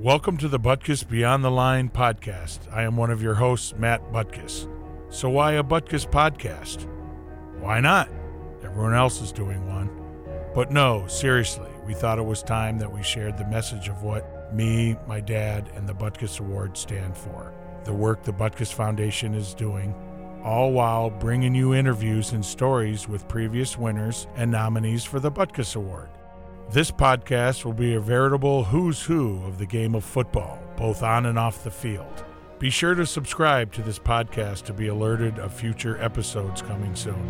Welcome to the Butkus Beyond the Line podcast. I am one of your hosts, Matt Butkus. So, why a Butkus podcast? Why not? Everyone else is doing one. But no, seriously, we thought it was time that we shared the message of what me, my dad, and the Butkus Award stand for. The work the Butkus Foundation is doing, all while bringing you interviews and stories with previous winners and nominees for the Butkus Award. This podcast will be a veritable who's who of the game of football, both on and off the field. Be sure to subscribe to this podcast to be alerted of future episodes coming soon.